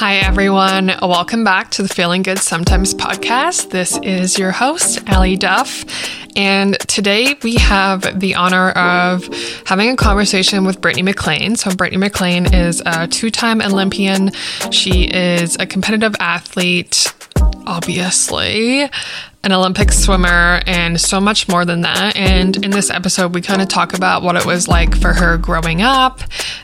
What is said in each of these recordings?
Hi, everyone. Welcome back to the Feeling Good Sometimes podcast. This is your host, Allie Duff. And today we have the honor of having a conversation with Brittany MacLean. So, Brittany MacLean is a two time Olympian. She is a competitive athlete, obviously an Olympic swimmer, and so much more than that. And in this episode, we kind of talk about what it was like for her growing up.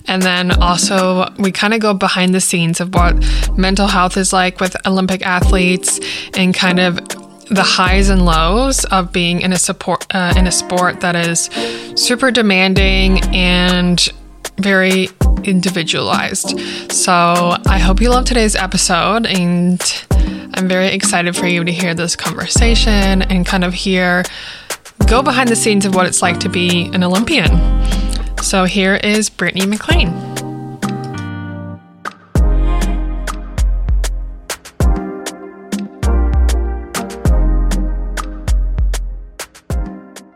And then also, we kind of go behind the scenes of what mental health is like with Olympic athletes and kind of the highs and lows of being in a support uh, in a sport that is super demanding and very individualized. So I hope you love today's episode and I'm very excited for you to hear this conversation and kind of hear go behind the scenes of what it's like to be an Olympian. So here is Brittany MacLean.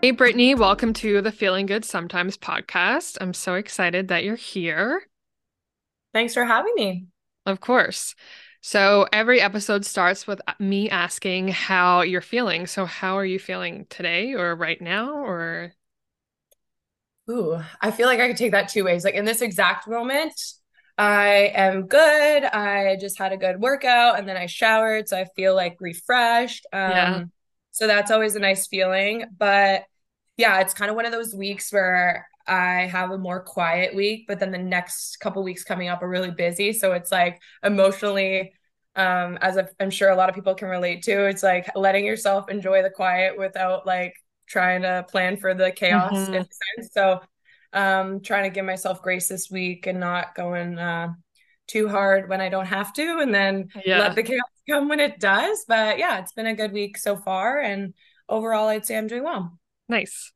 Hey, Brittany, welcome to the Feeling Good Sometimes podcast. I'm so excited that you're here. Thanks for having me. Of course. So every episode starts with me asking how you're feeling. So how are you feeling today or right now or Ooh, I feel like I could take that two ways. Like in this exact moment, I am good. I just had a good workout and then I showered, so I feel like refreshed. Um yeah. So that's always a nice feeling, but yeah, it's kind of one of those weeks where I have a more quiet week, but then the next couple weeks coming up are really busy. So it's like emotionally, um, as I'm sure a lot of people can relate to, it's like letting yourself enjoy the quiet without like trying to plan for the chaos mm-hmm. in a sense. So um trying to give myself grace this week and not going uh too hard when I don't have to and then yeah. let the chaos come when it does. But yeah, it's been a good week so far and overall I'd say I'm doing well. Nice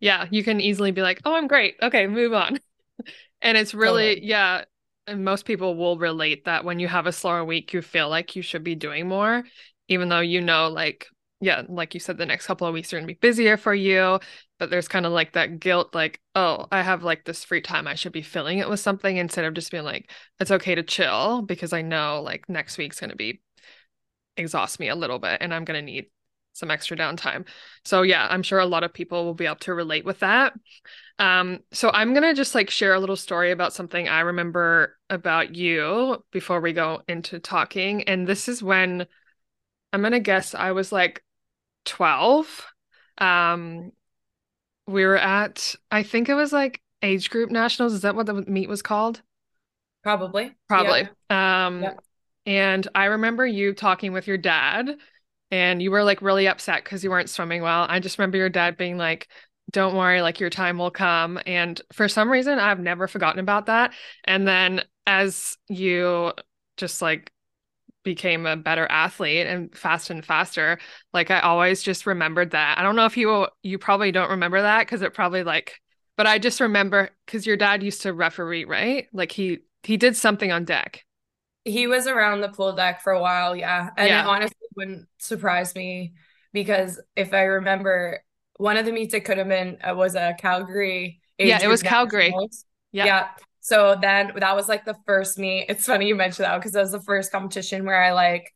yeah, you can easily be like, oh, I'm great. Okay, move on. and it's really, totally. yeah. And most people will relate that when you have a slower week, you feel like you should be doing more, even though you know, like, yeah, like you said, the next couple of weeks are going to be busier for you. But there's kind of like that guilt, like, oh, I have like this free time. I should be filling it with something instead of just being like, it's okay to chill because I know like next week's going to be exhaust me a little bit and I'm going to need some extra downtime. So yeah, I'm sure a lot of people will be able to relate with that. Um, so I'm gonna just like share a little story about something I remember about you before we go into talking. And this is when I'm gonna guess I was like 12. Um, we were at I think it was like age group nationals. Is that what the meet was called? Probably. Probably. Yeah. Um, yeah. And I remember you talking with your dad and you were like really upset because you weren't swimming well. I just remember your dad being like, don't worry, like your time will come. And for some reason, I've never forgotten about that. And then as you just like became a better athlete and fast and faster, like I always just remembered that. I don't know if you you probably don't remember that because it probably like, but I just remember because your dad used to referee, right? Like he he did something on deck. He was around the pool deck for a while, yeah. And yeah. it honestly wouldn't surprise me because if I remember, one of the meets it could have been uh, was a Calgary. Yeah, it was Calgary. Yeah. yeah. So then that was like the first meet. It's funny you mentioned that because that was the first competition where I like,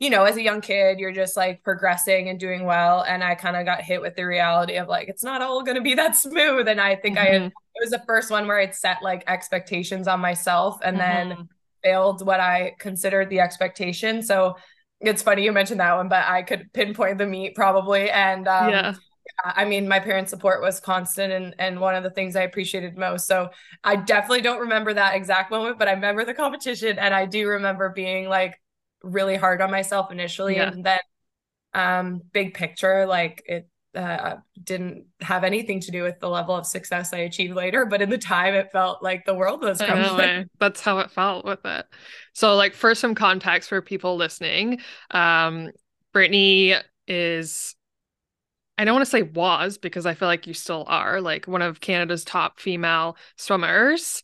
you know, as a young kid, you're just like progressing and doing well. And I kind of got hit with the reality of like, it's not all going to be that smooth. And I think mm-hmm. I had, it was the first one where I'd set like expectations on myself and mm-hmm. then failed what I considered the expectation. So it's funny you mentioned that one, but I could pinpoint the meet probably. And um, yeah. I mean, my parents' support was constant and, and one of the things I appreciated most. So I definitely don't remember that exact moment, but I remember the competition and I do remember being like really hard on myself initially. Yeah. And then um big picture, like it uh, didn't have anything to do with the level of success I achieved later, but in the time it felt like the world was coming. That's how it felt with it. So, like, for some context for people listening, um, Brittany is, I don't want to say was because I feel like you still are, like one of Canada's top female swimmers.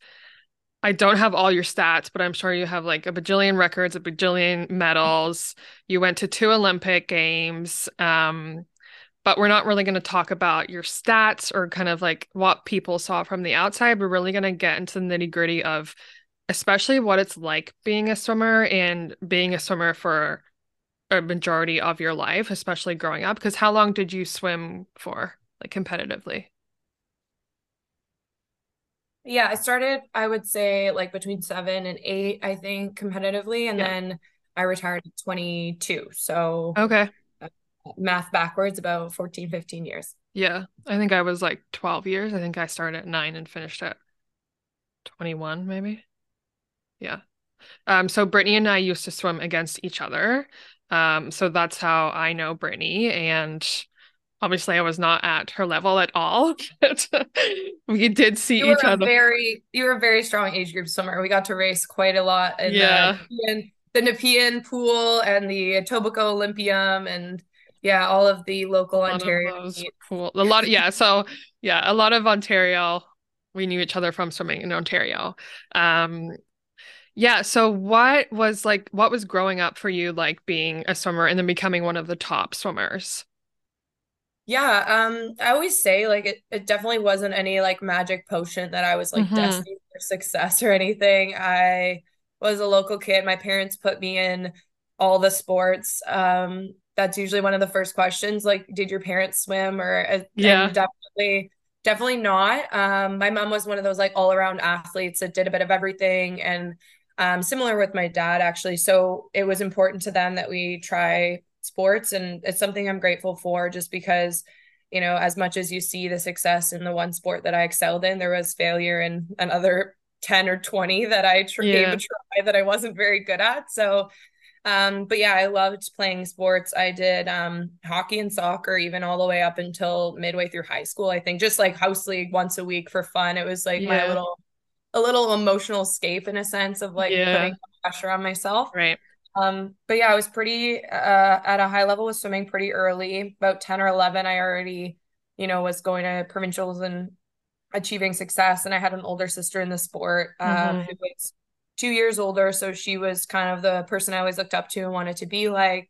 I don't have all your stats, but I'm sure you have like a bajillion records, a bajillion medals. You went to two Olympic games. Um, but we're not really going to talk about your stats or kind of like what people saw from the outside. We're really going to get into the nitty gritty of especially what it's like being a swimmer and being a swimmer for a majority of your life, especially growing up? Because how long did you swim for, like competitively? Yeah, I started, I would say, like between seven and eight, I think, competitively. And yeah. then I retired at 22. So, okay. Math backwards, about 14, 15 years. Yeah. I think I was like 12 years. I think I started at nine and finished at 21, maybe. Yeah. Um, so Brittany and I used to swim against each other. Um, so that's how I know Brittany. And obviously I was not at her level at all. But we did see you each other. Very, you were a very strong age group swimmer. We got to race quite a lot in yeah. the, the Nepean pool and the Etobicoke Olympium and yeah, all of the local Ontario. Cool. A lot of, yeah, so yeah, a lot of Ontario. We knew each other from swimming in Ontario. Um yeah, so what was like what was growing up for you like being a swimmer and then becoming one of the top swimmers? Yeah, um, I always say like it, it definitely wasn't any like magic potion that I was like mm-hmm. destined for success or anything. I was a local kid. My parents put me in all the sports. Um, that's usually one of the first questions. Like, did your parents swim? Or uh, yeah, definitely, definitely not. Um, my mom was one of those like all around athletes that did a bit of everything, and um, similar with my dad actually. So it was important to them that we try sports and it's something i'm grateful for just because you know as much as you see the success in the one sport that i excelled in there was failure in another 10 or 20 that i tr- yeah. gave a try that i wasn't very good at so um but yeah i loved playing sports i did um hockey and soccer even all the way up until midway through high school i think just like house league once a week for fun it was like yeah. my little a little emotional escape in a sense of like yeah. putting pressure on myself right um, but yeah, I was pretty uh, at a high level with swimming pretty early. About 10 or 11, I already, you know, was going to provincials and achieving success. And I had an older sister in the sport um, mm-hmm. who was two years older. So she was kind of the person I always looked up to and wanted to be like.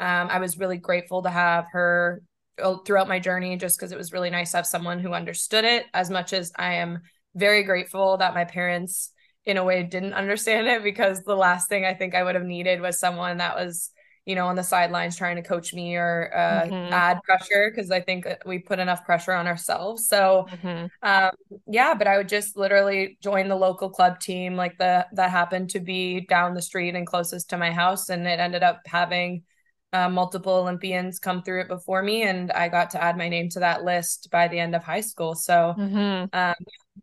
Um, I was really grateful to have her uh, throughout my journey just because it was really nice to have someone who understood it as much as I am very grateful that my parents in a way didn't understand it because the last thing I think I would have needed was someone that was, you know, on the sidelines trying to coach me or uh, mm-hmm. add pressure because I think we put enough pressure on ourselves. So, mm-hmm. um, yeah, but I would just literally join the local club team, like the that happened to be down the street and closest to my house, and it ended up having. Uh, multiple Olympians come through it before me, and I got to add my name to that list by the end of high school. So, mm-hmm. um,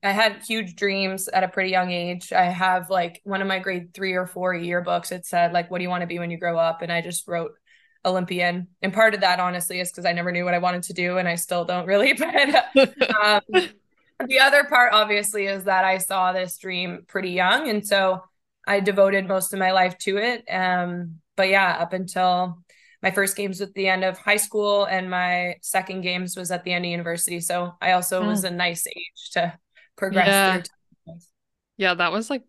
I had huge dreams at a pretty young age. I have like one of my grade three or four yearbooks. It said like, "What do you want to be when you grow up?" And I just wrote Olympian. And part of that, honestly, is because I never knew what I wanted to do, and I still don't really. But um, the other part, obviously, is that I saw this dream pretty young, and so I devoted most of my life to it. Um, but yeah, up until my first games at the end of high school, and my second games was at the end of university. So I also mm. was a nice age to progress yeah. Yeah, that was like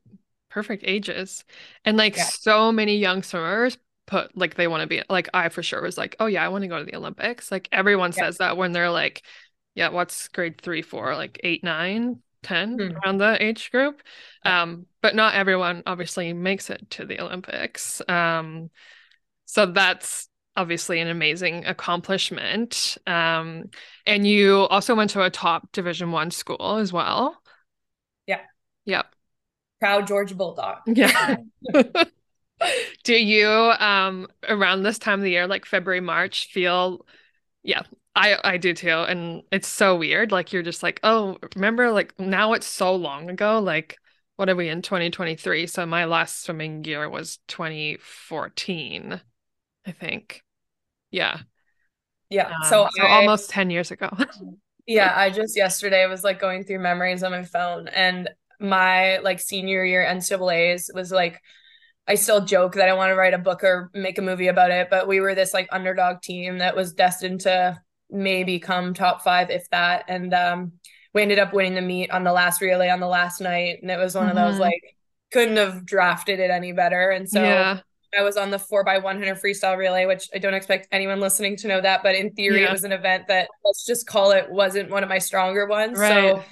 perfect ages. And like yeah. so many young swimmers put like they want to be like I for sure was like, oh yeah, I want to go to the Olympics. Like everyone yeah. says that when they're like, yeah, what's grade three, four, like eight, nine, 10 mm-hmm. around the age group. Um, but not everyone obviously makes it to the Olympics. Um, so that's obviously an amazing accomplishment. Um, and you also went to a top Division One school as well. Yeah. Yep. Proud Georgia Bulldog. Yeah. Do you um around this time of the year, like February, March, feel yeah, I I do too. And it's so weird. Like you're just like, oh, remember like now it's so long ago. Like what are we in 2023? So my last swimming year was 2014, I think. Yeah. Yeah. Um, so, so I, almost 10 years ago. yeah. I just yesterday was like going through memories on my phone and my like senior year NCAAs was like, I still joke that I want to write a book or make a movie about it, but we were this like underdog team that was destined to maybe come top five, if that. And um, we ended up winning the meet on the last relay on the last night. And it was one mm-hmm. of those mm-hmm. like, couldn't have drafted it any better. And so yeah. I was on the four by 100 freestyle relay, which I don't expect anyone listening to know that, but in theory, yeah. it was an event that let's just call it wasn't one of my stronger ones. Right. So,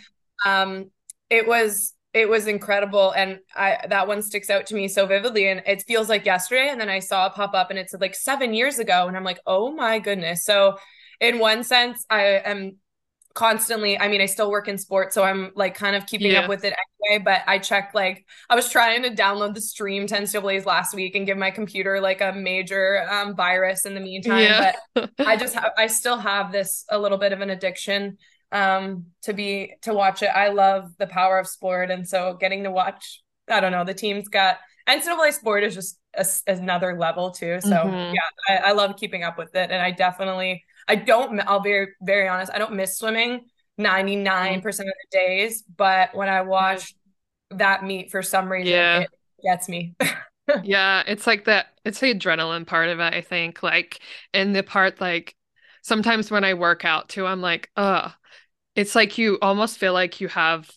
um, it was it was incredible and i that one sticks out to me so vividly and it feels like yesterday and then i saw it pop up and it said like seven years ago and i'm like oh my goodness so in one sense i am constantly i mean i still work in sports so i'm like kind of keeping yeah. up with it anyway but i check like i was trying to download the stream 10 ncaa's last week and give my computer like a major um, virus in the meantime yeah. but i just have i still have this a little bit of an addiction um, to be to watch it. I love the power of sport, and so getting to watch, I don't know, the team's got NCAA sport is just a, another level too. So mm-hmm. yeah, I, I, love keeping up with it, and I definitely I don't. I'll be very, honest. I don't miss swimming ninety nine percent of the days, but when I watch that meet for some reason, yeah. it gets me. yeah, it's like that. It's the adrenaline part of it. I think like, and the part like sometimes when I work out too, I'm like, ugh it's like you almost feel like you have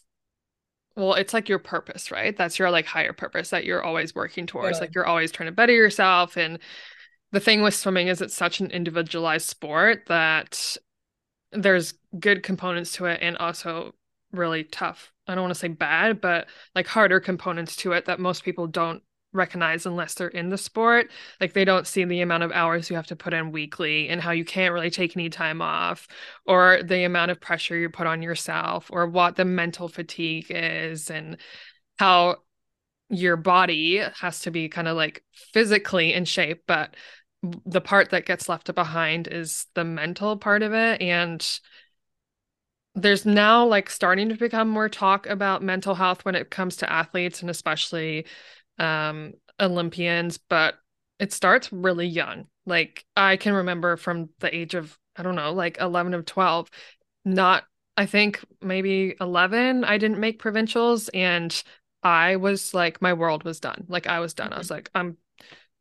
well it's like your purpose right that's your like higher purpose that you're always working towards yeah. like you're always trying to better yourself and the thing with swimming is it's such an individualized sport that there's good components to it and also really tough i don't want to say bad but like harder components to it that most people don't recognize unless they're in the sport. Like they don't see the amount of hours you have to put in weekly and how you can't really take any time off or the amount of pressure you put on yourself or what the mental fatigue is and how your body has to be kind of like physically in shape, but the part that gets left behind is the mental part of it and there's now like starting to become more talk about mental health when it comes to athletes and especially um, Olympians, but it starts really young. Like I can remember from the age of, I don't know, like 11 of 12, not, I think maybe 11, I didn't make provincials and I was like, my world was done. Like I was done. I was like, I'm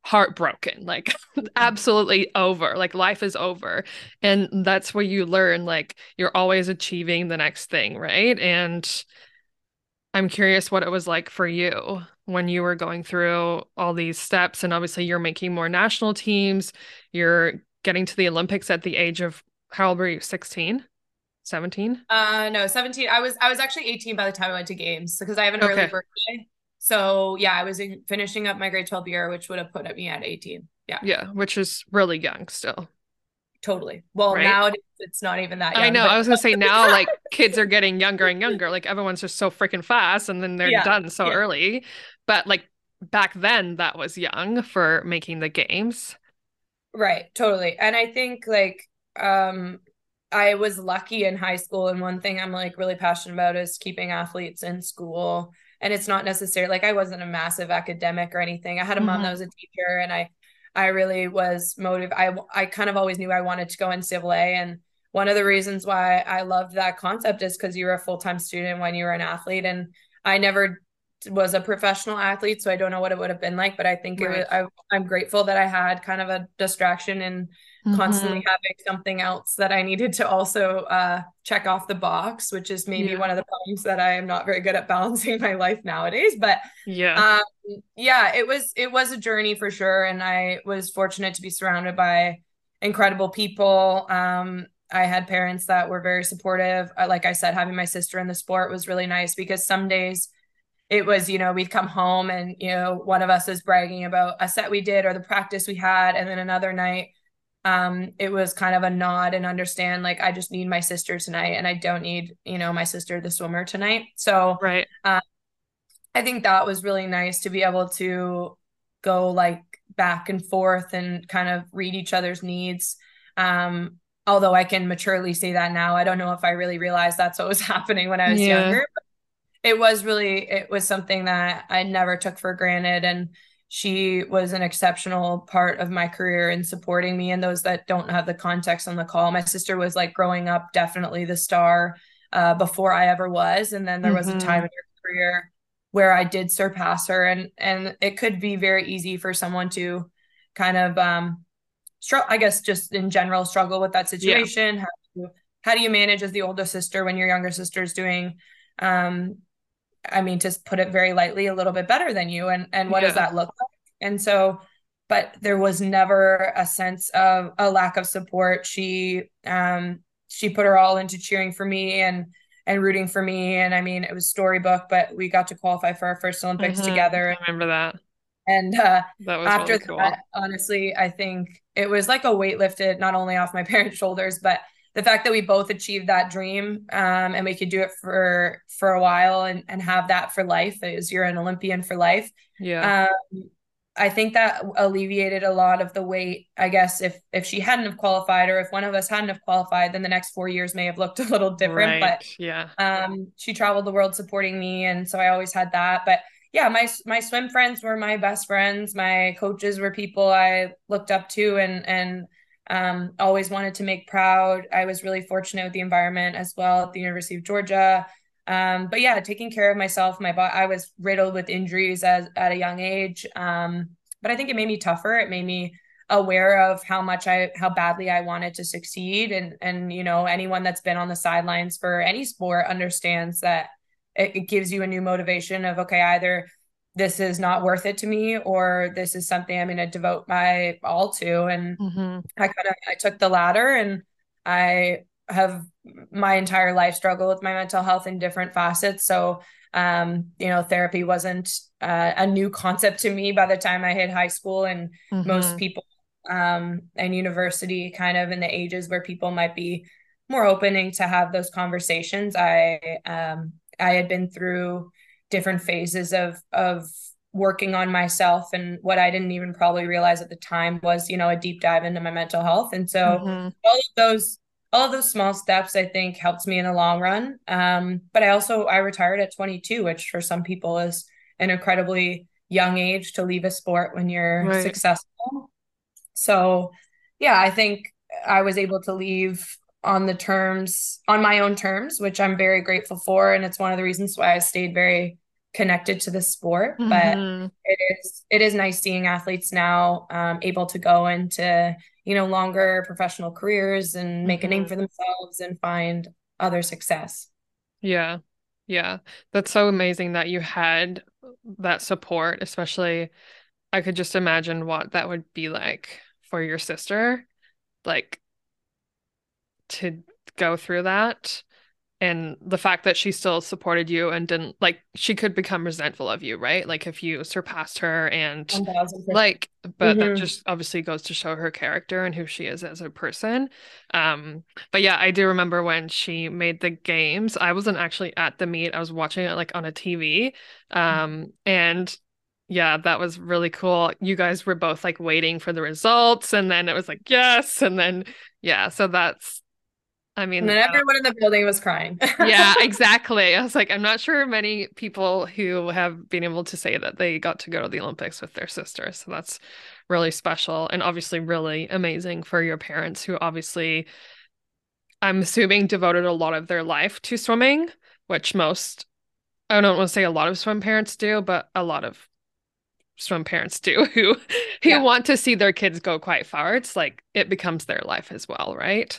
heartbroken like absolutely over like life is over and that's where you learn like you're always achieving the next thing right and i'm curious what it was like for you when you were going through all these steps and obviously you're making more national teams you're getting to the olympics at the age of how old were you 16 17 uh no 17 i was i was actually 18 by the time i went to games because i have an okay. early birthday so yeah i was in, finishing up my grade 12 year which would have put me at 18 yeah yeah which is really young still totally well right? now it's not even that young, i know but- i was gonna say now like kids are getting younger and younger like everyone's just so freaking fast and then they're yeah. done so yeah. early but like back then that was young for making the games. Right totally. And i think like um i was lucky in high school and one thing i'm like really passionate about is keeping athletes in school. And it's not necessarily like i wasn't a massive academic or anything. I had a mm-hmm. mom that was a teacher and i i really was motivated i i kind of always knew i wanted to go in civil a. And one of the reasons why i loved that concept is because you were a full-time student when you were an athlete and i never was a professional athlete, so I don't know what it would have been like, but I think right. it was, I, I'm grateful that I had kind of a distraction and mm-hmm. constantly having something else that I needed to also uh, check off the box, which is maybe yeah. one of the problems that I am not very good at balancing my life nowadays. But yeah, um, yeah, it was it was a journey for sure, and I was fortunate to be surrounded by incredible people. Um, I had parents that were very supportive. Like I said, having my sister in the sport was really nice because some days it was, you know, we'd come home and, you know, one of us is bragging about a set we did or the practice we had. And then another night, um, it was kind of a nod and understand like I just need my sister tonight and I don't need, you know, my sister, the swimmer tonight. So, right. Um, I think that was really nice to be able to go like back and forth and kind of read each other's needs. Um, although I can maturely say that now, I don't know if I really realized that's what was happening when I was yeah. younger. But it was really it was something that I never took for granted and she was an exceptional part of my career in supporting me and those that don't have the context on the call my sister was like growing up definitely the star uh, before I ever was and then there was mm-hmm. a time in her career where I did surpass her and and it could be very easy for someone to kind of um struggle I guess just in general struggle with that situation yeah. how, do you, how do you manage as the older sister when your younger sister is doing um I mean, to put it very lightly, a little bit better than you. And and what yeah. does that look like? And so, but there was never a sense of a lack of support. She um she put her all into cheering for me and and rooting for me. And I mean, it was storybook, but we got to qualify for our first Olympics mm-hmm. together. I remember that. And uh, that was after really cool. that, honestly, I think it was like a weight lifted not only off my parents' shoulders, but the fact that we both achieved that dream um, and we could do it for for a while and, and have that for life is you're an Olympian for life. Yeah. Um, I think that alleviated a lot of the weight. I guess if if she hadn't have qualified or if one of us hadn't have qualified, then the next four years may have looked a little different. Right. But yeah, um, she traveled the world supporting me, and so I always had that. But yeah, my my swim friends were my best friends. My coaches were people I looked up to, and and um, always wanted to make proud. I was really fortunate with the environment as well at the University of Georgia. Um, but yeah, taking care of myself, my body, I was riddled with injuries as at a young age. Um, but I think it made me tougher. It made me aware of how much I, how badly I wanted to succeed. And, and, you know, anyone that's been on the sidelines for any sport understands that it, it gives you a new motivation of, okay, either this is not worth it to me or this is something i'm going to devote my all to and mm-hmm. i kind of i took the latter and i have my entire life struggled with my mental health in different facets so um, you know therapy wasn't uh, a new concept to me by the time i hit high school and mm-hmm. most people um, and university kind of in the ages where people might be more opening to have those conversations i um, i had been through different phases of of working on myself and what I didn't even probably realize at the time was you know a deep dive into my mental health and so mm-hmm. all of those all of those small steps I think helped me in the long run um, but I also I retired at 22 which for some people is an incredibly young age to leave a sport when you're right. successful so yeah I think I was able to leave on the terms on my own terms which i'm very grateful for and it's one of the reasons why i stayed very connected to the sport mm-hmm. but it is it is nice seeing athletes now um, able to go into you know longer professional careers and make mm-hmm. a name mm-hmm. for themselves and find other success yeah yeah that's so amazing that you had that support especially i could just imagine what that would be like for your sister like to go through that and the fact that she still supported you and didn't like she could become resentful of you right like if you surpassed her and 1, like but mm-hmm. that just obviously goes to show her character and who she is as a person um but yeah i do remember when she made the games i wasn't actually at the meet i was watching it like on a tv um mm-hmm. and yeah, that was really cool. You guys were both like waiting for the results, and then it was like, yes. And then, yeah, so that's I mean, and then uh, everyone in the building was crying. yeah, exactly. I was like, I'm not sure many people who have been able to say that they got to go to the Olympics with their sister. So that's really special and obviously really amazing for your parents who obviously, I'm assuming, devoted a lot of their life to swimming, which most, I don't want to say a lot of swim parents do, but a lot of swim parents do who who yeah. want to see their kids go quite far. It's like it becomes their life as well, right?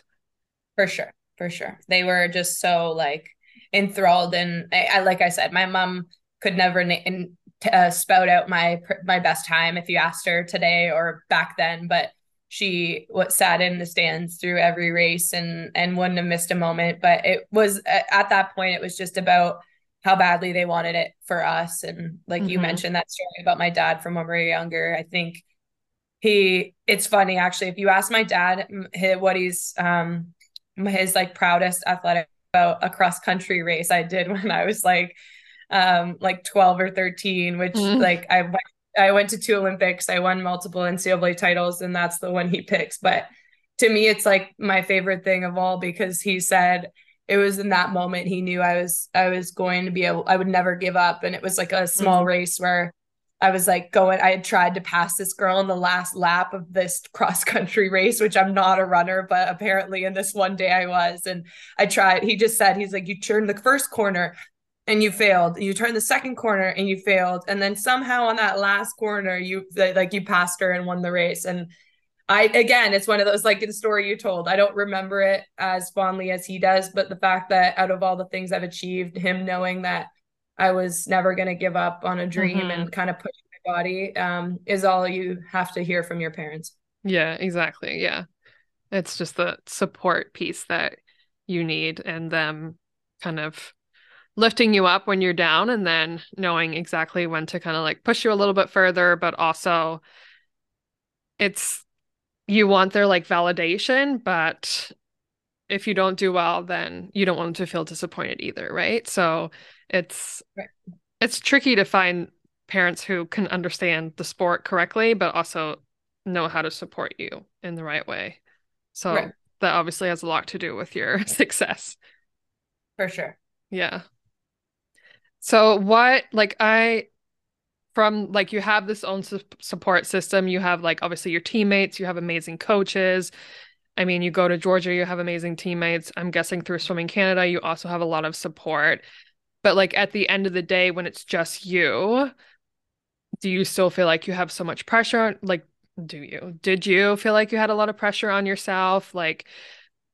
For sure. For sure. They were just so like enthralled. And I, I like I said, my mom could never na- uh, spout out my my best time if you asked her today or back then, but she what sat in the stands through every race and and wouldn't have missed a moment. But it was at that point, it was just about how badly they wanted it for us. And like mm-hmm. you mentioned that story about my dad from when we were younger, I think he it's funny actually if you ask my dad what he's um his like proudest athletic about a cross country race I did when I was like um like 12 or 13 which mm. like I went I went to two Olympics I won multiple NCAA titles and that's the one he picks but to me it's like my favorite thing of all because he said it was in that moment he knew I was I was going to be able I would never give up and it was like a small mm. race where I was like going, I had tried to pass this girl in the last lap of this cross country race, which I'm not a runner, but apparently in this one day I was. And I tried, he just said, he's like, you turned the first corner and you failed. You turned the second corner and you failed. And then somehow on that last corner, you like you passed her and won the race. And I again, it's one of those like the story you told. I don't remember it as fondly as he does, but the fact that out of all the things I've achieved, him knowing that I was never going to give up on a dream mm-hmm. and kind of push my body um, is all you have to hear from your parents. Yeah, exactly. Yeah. It's just the support piece that you need and them kind of lifting you up when you're down and then knowing exactly when to kind of like push you a little bit further, but also it's you want their like validation, but if you don't do well, then you don't want them to feel disappointed either, right? So it's right. it's tricky to find parents who can understand the sport correctly, but also know how to support you in the right way. So right. that obviously has a lot to do with your success. For sure. Yeah. So what like I from like you have this own su- support system, you have like obviously your teammates, you have amazing coaches. I mean, you go to Georgia, you have amazing teammates. I'm guessing through Swimming Canada, you also have a lot of support. But like at the end of the day when it's just you, do you still feel like you have so much pressure like do you did you feel like you had a lot of pressure on yourself like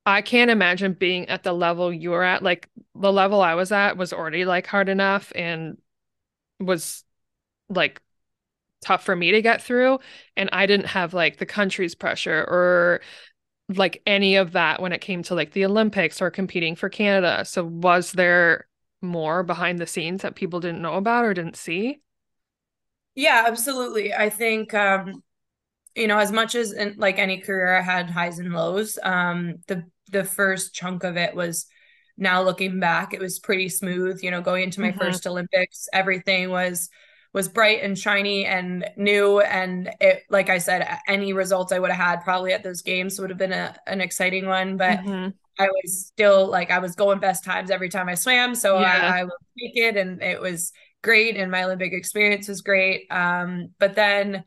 I can't imagine being at the level you were at. Like the level I was at was already like hard enough and was like tough for me to get through. And I didn't have like the country's pressure or like any of that when it came to like the Olympics or competing for Canada. So was there more behind the scenes that people didn't know about or didn't see? Yeah, absolutely. I think um you know, as much as in like any career I had highs and lows, um the the first chunk of it was now looking back, it was pretty smooth. You know, going into my mm-hmm. first Olympics, everything was was bright and shiny and new. And it, like I said, any results I would have had probably at those games would have been a, an exciting one. But mm-hmm. I was still like I was going best times every time I swam, so yeah. I, I would take it, and it was great. And my Olympic experience was great. Um, but then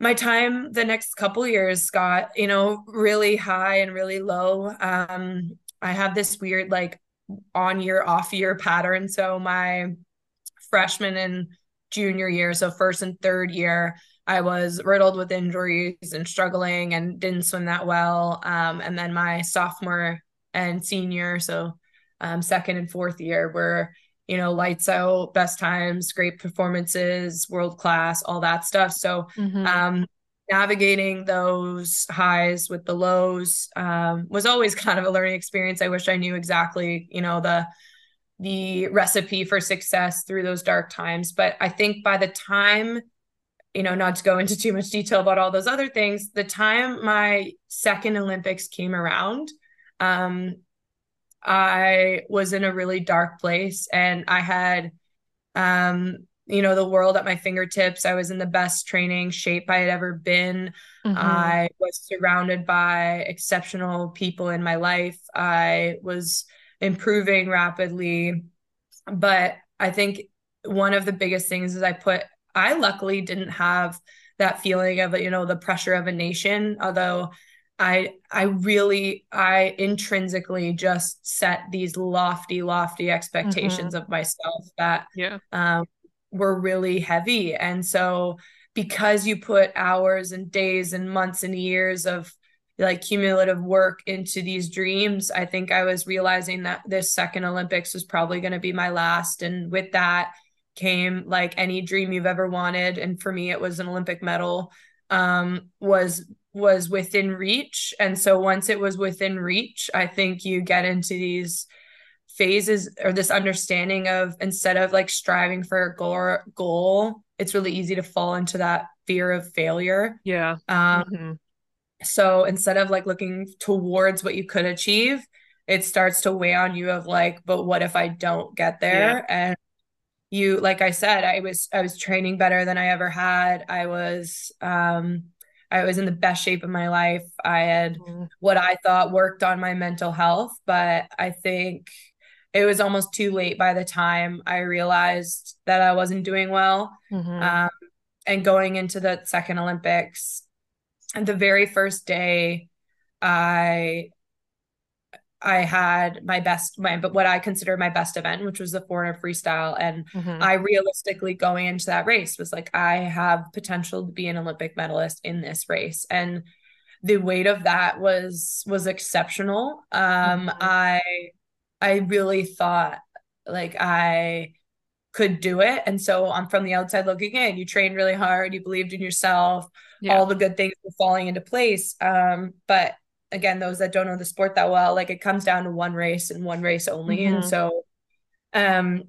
my time the next couple years got you know really high and really low um i have this weird like on year off year pattern so my freshman and junior year so first and third year i was riddled with injuries and struggling and didn't swim that well um and then my sophomore and senior so um second and fourth year were you know, lights out, best times, great performances, world class, all that stuff. So, mm-hmm. um, navigating those highs with the lows um, was always kind of a learning experience. I wish I knew exactly, you know, the the recipe for success through those dark times. But I think by the time, you know, not to go into too much detail about all those other things, the time my second Olympics came around, um, I was in a really dark place and I had um you know the world at my fingertips. I was in the best training shape I had ever been. Mm-hmm. I was surrounded by exceptional people in my life. I was improving rapidly. But I think one of the biggest things is I put I luckily didn't have that feeling of you know the pressure of a nation although I I really I intrinsically just set these lofty lofty expectations mm-hmm. of myself that yeah um, were really heavy and so because you put hours and days and months and years of like cumulative work into these dreams I think I was realizing that this second Olympics was probably going to be my last and with that came like any dream you've ever wanted and for me it was an Olympic medal um was was within reach. And so once it was within reach, I think you get into these phases or this understanding of instead of like striving for a goal, goal it's really easy to fall into that fear of failure. Yeah. Um, mm-hmm. So instead of like looking towards what you could achieve, it starts to weigh on you of like, but what if I don't get there? Yeah. And you, like I said, I was I was training better than I ever had. I was um I was in the best shape of my life. I had mm-hmm. what I thought worked on my mental health, but I think it was almost too late by the time I realized that I wasn't doing well. Mm-hmm. Um, and going into the second Olympics, and the very first day, I I had my best, my but what I consider my best event, which was the 400 freestyle, and mm-hmm. I realistically going into that race was like I have potential to be an Olympic medalist in this race, and the weight of that was was exceptional. Um, mm-hmm. I I really thought like I could do it, and so I'm from the outside looking in. You trained really hard, you believed in yourself, yeah. all the good things were falling into place. Um, but again, those that don't know the sport that well, like it comes down to one race and one race only. Mhm. And so um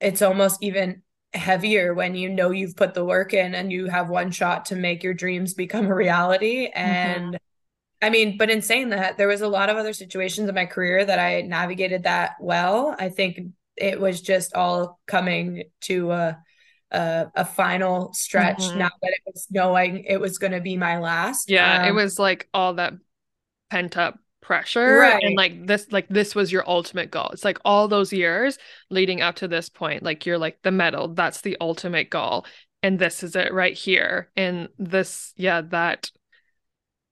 it's almost even heavier when you know you've put the work in and you have one shot to make your dreams become a reality. And I mean, but in saying that, there was a lot of other situations in my career that I navigated that well. I think it was just all coming to a a, a final stretch Mhm. now that it was knowing it was going to be my last. Yeah, it Um, was like all that pent up pressure Right. and like this like this was your ultimate goal. It's like all those years leading up to this point, like you're like the medal, that's the ultimate goal. And this is it right here. And this, yeah, that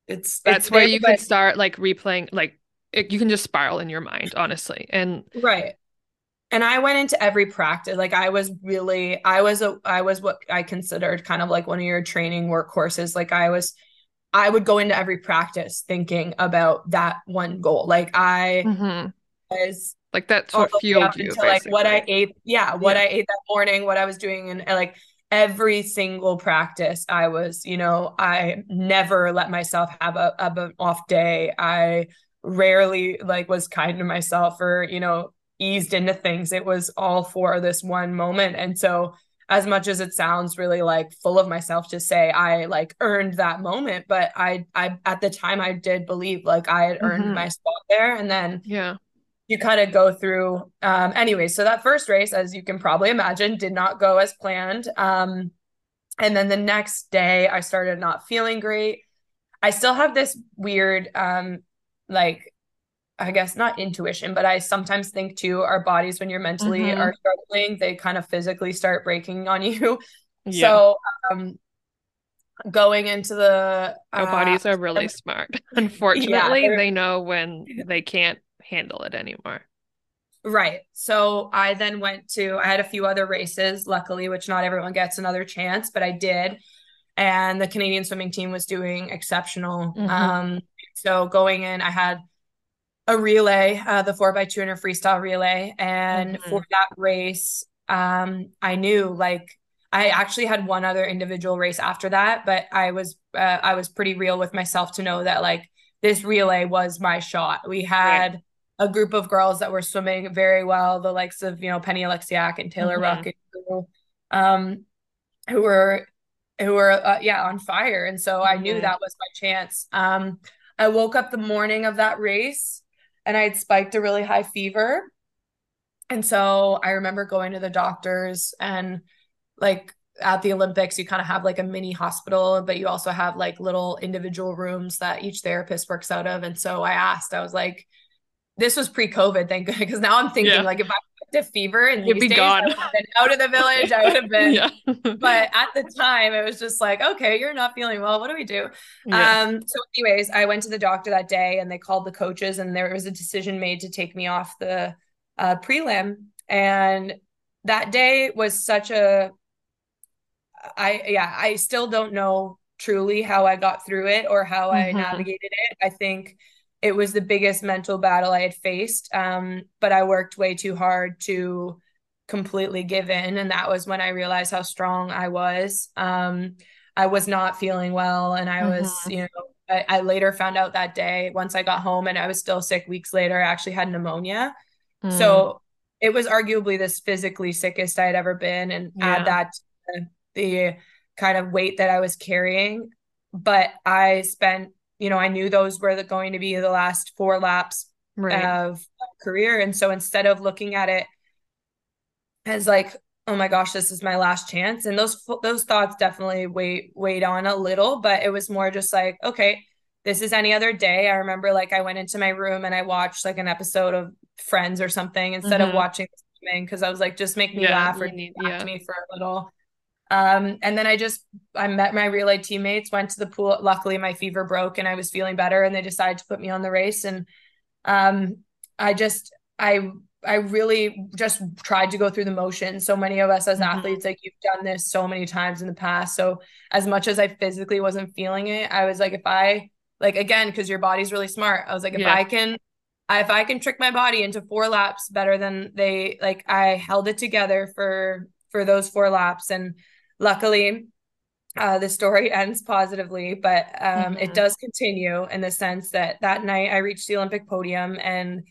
it's that's it's where there, you but- can start like replaying like it, you can just spiral in your mind, honestly. And Right. And I went into every practice. Like I was really, I was a, I was what I considered kind of like one of your training workhorses. Like I was, I would go into every practice thinking about that one goal. Like I Mhm. was like that's what fueled you into, like what I ate. Yeah, what Yeah. I ate that morning, what I was doing, and, and, like every single practice, I was, you know, I never let myself have a have an off day. I rarely like was kind to myself or you know eased into things. It was all for this one moment, and so as much as it sounds really like full of myself to say I like earned that moment, but I I at the time I did believe like I had earned Mhm. my spot there, and then Yeah. you kind of go through um anyway so that first race as you can probably imagine did not go as planned um and then the next day i started not feeling great i still have this weird um like i guess not intuition but i sometimes think too our bodies when you're mentally Mhm. are struggling they kind of physically start breaking on you Yeah. so um going into the Our uh, bodies are really smart. Unfortunately, they're- they know when they can't handle it anymore. Right. So I then went to, I had a few other races, luckily, which not everyone gets another chance, but I did. And the Canadian swimming team was doing exceptional. Mhm. Um, so going in, I had a relay, uh, the four by two hundred freestyle relay. And Mhm. for that race, um, I knew like I actually had one other individual race after that, but I was uh, I was pretty real with myself to know that like this relay was my shot. We had a group of girls that were swimming very well, the likes of you know Penny Oleksiak and Taylor Mhm. Ruck, and who, um, who were who were uh, yeah on fire, and so I knew Mhm. that was my chance. Um, I woke up the morning of that race, and I had spiked a really high fever, and so I remember going to the doctors and like at the Olympics, you kind of have like a mini hospital, but you also have like little individual rooms that each therapist works out of. And so I asked, I was like, this was pre-COVID, thank goodness. Because now I'm thinking Yeah. like if I a fever and You'd be gone. Have been out of the village, I would have been. yeah. But at the time, it was just like, okay, you're not feeling well. What do we do? yeah. Um, so anyways, I went to the doctor that day and they called the coaches and there was a decision made to take me off the uh prelim. And that day was such a I yeah, I still don't know truly how I got through it or how I Mhm. navigated it. I think it was the biggest mental battle I had faced. Um, but I worked way too hard to completely give in. And that was when I realized how strong I was. Um, I was not feeling well. And I was, Mhm. you know, I, I later found out that day once I got home and I was still sick weeks later, I actually had pneumonia. Mm. So it was arguably this physically sickest I had ever been. And Yeah. add that to the kind of weight that I was carrying. But I spent, you know, I knew those were the, going to be the last four laps right. of career. And so instead of looking at it as like, oh my gosh, this is my last chance. And those those thoughts definitely weighed weighed on a little, but it was more just like, okay, this is any other day. I remember like I went into my room and I watched like an episode of Friends or something instead Mhm. of watching because I was like, just make me Yeah, laugh or need- yeah. me for a little. Um, and then I just I met my relay teammates, went to the pool. Luckily, my fever broke and I was feeling better, and they decided to put me on the race. And um, I just I I really just tried to go through the motions. So many of us as Mhm. athletes, like you've done this so many times in the past. So as much as I physically wasn't feeling it, I was like, if I like again, because your body's really smart. I was like, if Yeah. I can if I can trick my body into four laps better than they like I held it together for for those four laps and luckily uh, the story ends positively, but um, mm-hmm. it does continue in the sense that that night I reached the Olympic podium. And,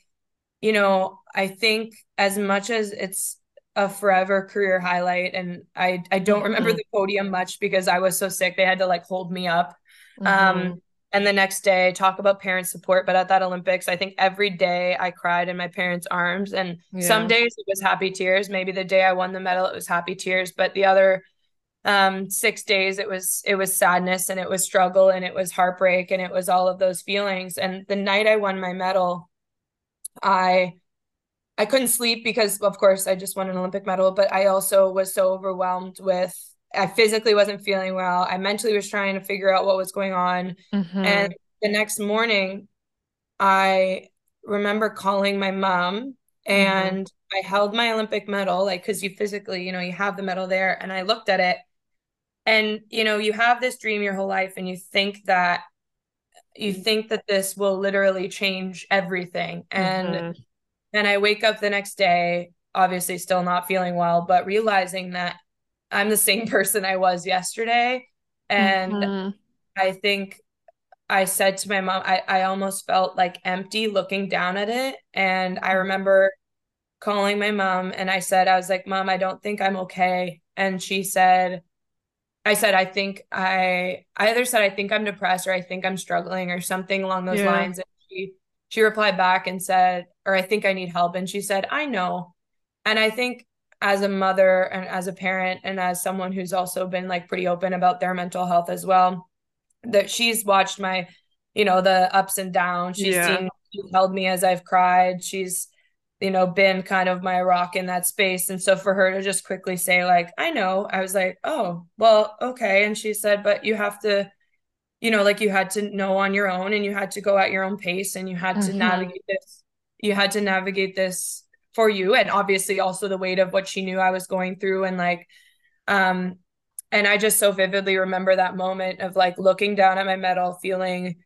you know, I think as much as it's a forever career highlight, and I, I don't mm-hmm. remember the podium much because I was so sick, they had to like hold me up. Um, mm-hmm. Um, and the next day, talk about parent support. But at that Olympics, I think every day I cried in my parents' arms. And yeah. some days it was happy tears. Maybe the day I won the medal, it was happy tears. But the other, um six days it was it was sadness and it was struggle and it was heartbreak and it was all of those feelings and the night i won my medal i i couldn't sleep because of course i just won an olympic medal but i also was so overwhelmed with i physically wasn't feeling well i mentally was trying to figure out what was going on mm-hmm. and the next morning i remember calling my mom mm-hmm. and mm-hmm. I held my Olympic medal, like, because you physically, you know, you have the medal there. And I looked at it and you know you have this dream your whole life and you think that you think that this will literally change everything. And mm-hmm. then i wake up the next day obviously still not feeling well but realizing that i'm the same person i was yesterday. And mm-hmm. i think i said to my mom I, I almost felt like empty looking down at it. And i remember calling my mom and i said i was like mom i don't think i'm okay. And she said I said, I think I, I either said, I think I'm depressed or I think I'm struggling or something along those yeah. lines. And she, she replied back and said, or I think I need help. And she said, I know. And I think as a mother and as a parent and as someone who's also been like pretty open about their mental health as well, that she's watched my, you know, the ups and downs. She's yeah. seen, she's held me as I've cried. She's, you know, been kind of my rock in that space. And so for her to just quickly say, like, I know, I was like, oh, well, okay. And she said, but you have to, you know, like you had to know on your own and you had to go at your own pace and you had mm-hmm. to navigate this. You had to navigate this for you. And obviously also the weight of what she knew I was going through. And like, um, and I just so vividly remember that moment of like looking down at my medal, feeling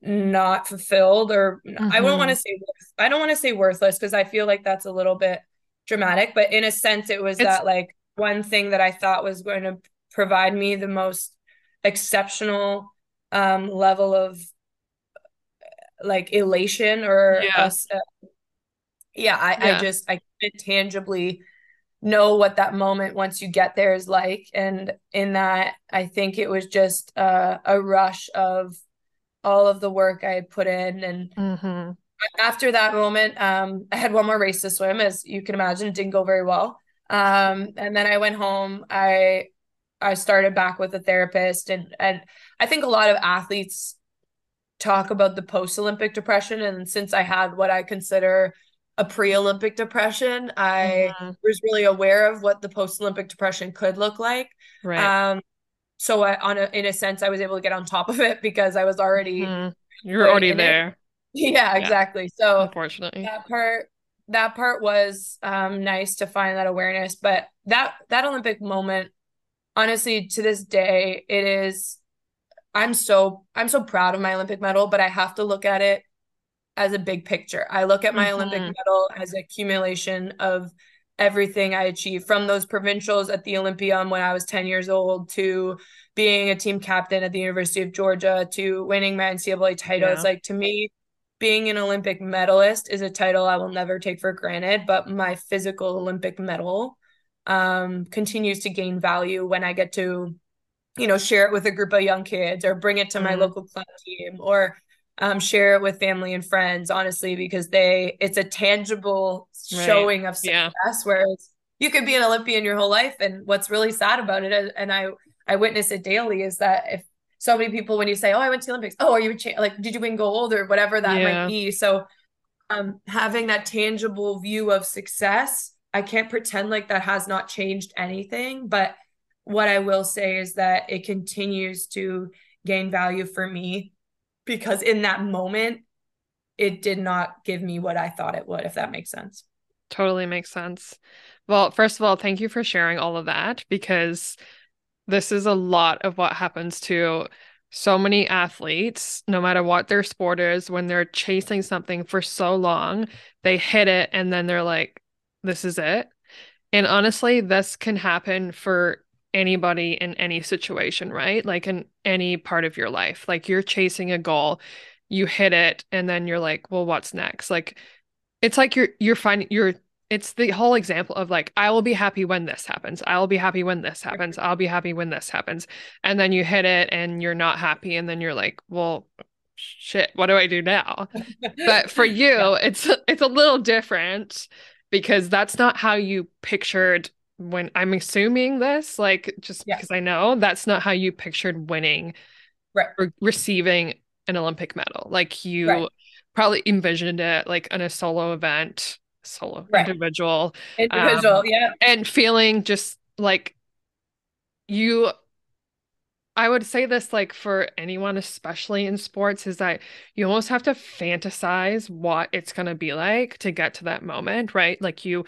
not fulfilled or mm-hmm. I don't want to say I don't want to say worthless because I feel like that's a little bit dramatic, but in a sense it was it's, that like one thing that I thought was going to provide me the most exceptional um level of like elation or yeah, uh, yeah I, yeah. I just I tangibly know what that moment once you get there is like and in that I think it was just uh, a rush of all of the work I had put in. And mm-hmm. after that moment, um, I had one more race to swim, as you can imagine, it didn't go very well. Um, and then I went home. I I started back with a therapist, and and I think a lot of athletes talk about the post Olympic depression. And since I had what I consider a pre Olympic depression, I mm-hmm. was really aware of what the post Olympic depression could look like. Right. Um, so I, on a, in a sense i was able to get on top of it because i was already mm, you're already there. Yeah, yeah, exactly. So unfortunately. that part that part was um, nice to find that awareness but that that olympic moment honestly to this day it is i'm so i'm so proud of my olympic medal but i have to look at it as a big picture. I look at my mm-hmm. olympic medal as accumulation of everything I achieved from those provincials at the Olympium when I was 10 years old to being a team captain at the University of Georgia to winning my NCAA title. Yeah. It's like to me, being an Olympic medalist is a title I will never take for granted, but my physical Olympic medal um, continues to gain value when I get to, you know, share it with a group of young kids or bring it to mm-hmm. my local club team or um, share it with family and friends honestly because they it's a tangible right. showing of success yeah. whereas you could be an olympian your whole life and what's really sad about it and i i witness it daily is that if so many people when you say oh i went to the olympics oh are you cha- like did you win gold or whatever that yeah. might be so um having that tangible view of success i can't pretend like that has not changed anything but what i will say is that it continues to gain value for me because in that moment it did not give me what I thought it would, if that makes sense. Totally makes sense. Well, first of all, thank you for sharing all of that because this is a lot of what happens to so many athletes, no matter what their sport is, when they're chasing something for so long, they hit it and then they're like, this is it. And honestly, this can happen for anybody in any situation, right? Like in any part of your life. Like you're chasing a goal, you hit it, and then you're like, well, what's next? Like it's like you're you're finding you're it's the whole example of like I will be happy when this happens. I'll be happy when this happens. I'll be happy when this happens. And then you hit it and you're not happy and then you're like, well, shit, what do I do now? but for you, yeah. it's it's a little different because that's not how you pictured when I'm assuming this, like just yeah. because I know that's not how you pictured winning right. or receiving an Olympic medal. Like you right. probably envisioned it like in a solo event, solo right. individual. Individual, um, yeah. And feeling just like you I would say this like for anyone, especially in sports, is that you almost have to fantasize what it's going to be like to get to that moment, right? Like you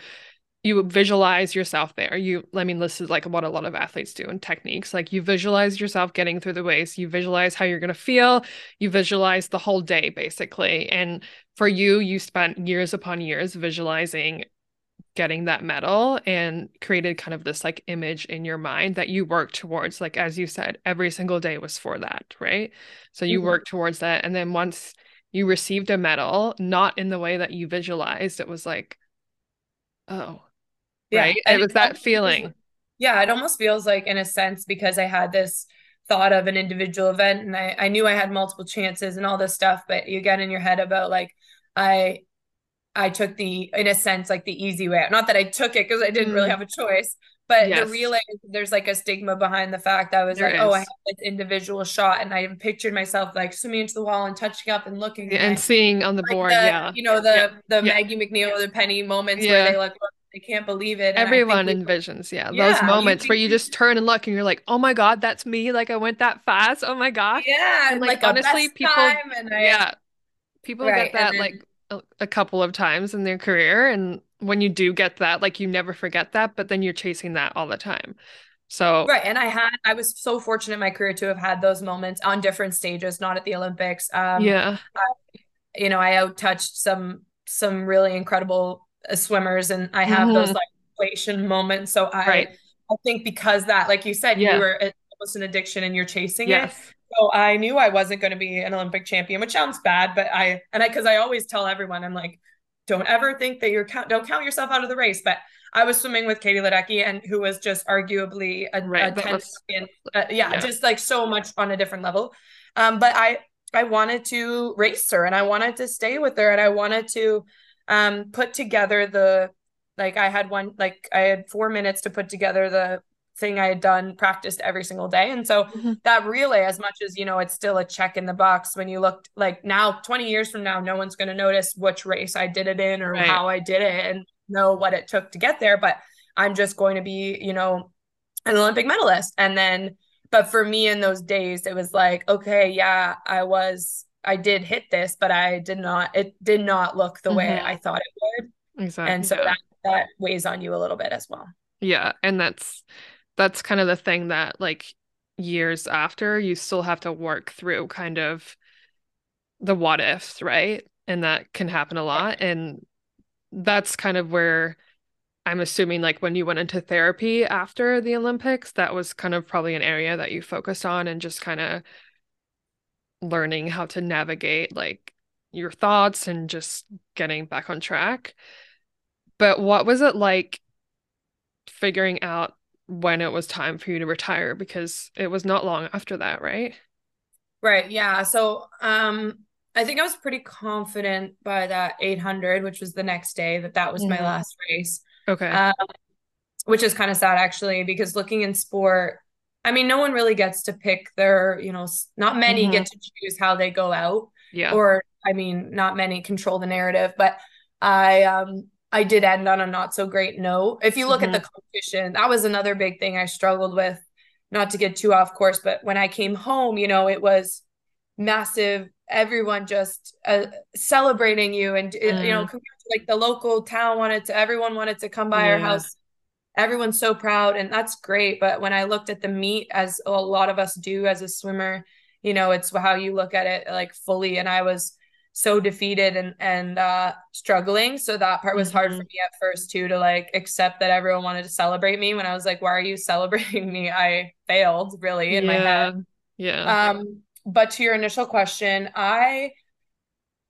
you visualize yourself there. You, I mean, this is like what a lot of athletes do in techniques. Like you visualize yourself getting through the race, you visualize how you're going to feel, you visualize the whole day basically. And for you, you spent years upon years visualizing getting that medal and created kind of this like image in your mind that you work towards. Like, as you said, every single day was for that, right? So you mm-hmm. work towards that. And then once you received a medal, not in the way that you visualized, it was like, oh, yeah. right? It was that feeling. Yeah, it almost feels like, in a sense, because I had this thought of an individual event and I, I knew I had multiple chances and all this stuff, but you get in your head about like, I I took the in a sense like the easy way out. Not that I took it because I didn't really mm-hmm. have a choice, but yes. the relay there's like a stigma behind the fact that I was there like, is. oh, I have this individual shot, and I pictured myself like swimming into the wall and touching up and looking and seeing on the like board, the, yeah, you know the yeah. the yeah. Maggie MacNeil, the Penny moments yeah. where they like they can't believe it. Everyone envisions, yeah, yeah, those moments where you just turn and look and you're like, oh my god, that's me! Like I went that fast. Oh my gosh, yeah. And like, like honestly, people, I, yeah, people right, get that then, like a, a couple of times in their career, and when you do get that, like you never forget that, but then you're chasing that all the time. So right, and I had I was so fortunate in my career to have had those moments on different stages, not at the Olympics. Um, yeah, I, you know, I out touched some some really incredible swimmers, and I have mm-hmm. those like inflation moments. So I right. I think because that, like you said, yeah. you were almost an addiction and you're chasing yes. it. So I knew I wasn't going to be an Olympic champion, which sounds bad, but I and I because I always tell everyone I'm like, don't ever think that you're count don't count yourself out of the race. But I was swimming with Katie Ledecky and who was just arguably a, right, a 10 second, uh, yeah, yeah, just like so much on a different level. Um, but I I wanted to race her and I wanted to stay with her and I wanted to um put together the like I had one like I had four minutes to put together the thing I had done, practiced every single day. And so mm-hmm. that relay, as much as, you know, it's still a check in the box when you looked like now, 20 years from now, no one's going to notice which race I did it in or right. how I did it and know what it took to get there. But I'm just going to be, you know, an Olympic medalist. And then, but for me in those days, it was like, okay, yeah, I was, I did hit this, but I did not, it did not look the mm-hmm. way I thought it would. Exactly. And so yeah. that, that weighs on you a little bit as well. Yeah. And that's, that's kind of the thing that like years after you still have to work through kind of the what ifs, right? And that can happen a lot. And that's kind of where I'm assuming like when you went into therapy after the Olympics, that was kind of probably an area that you focused on and just kind of learning how to navigate like your thoughts and just getting back on track. But what was it like figuring out when it was time for you to retire because it was not long after that, right? Right. Yeah. So um I think I was pretty confident by that 800, which was the next day, that that was mm-hmm. my last race. Okay. Um, which is kind of sad actually, because looking in sport, I mean, no one really gets to pick their, you know, not many mm-hmm. get to choose how they go out. Yeah. Or, I mean, not many control the narrative, but I, um, I did end on a not so great note. If you look mm-hmm. at the competition, that was another big thing I struggled with, not to get too off course, but when I came home, you know, it was massive. Everyone just uh, celebrating you, and mm. you know, mm. like the local town wanted to, everyone wanted to come by yeah. our house. Everyone's so proud, and that's great. But when I looked at the meet, as a lot of us do as a swimmer, you know, it's how you look at it like fully. And I was so defeated and and uh struggling so that part was mm-hmm. hard for mm-hmm. me at first too to like accept that everyone wanted to celebrate me when i was like why are you celebrating me i failed really in yeah. my head yeah um but to your initial question i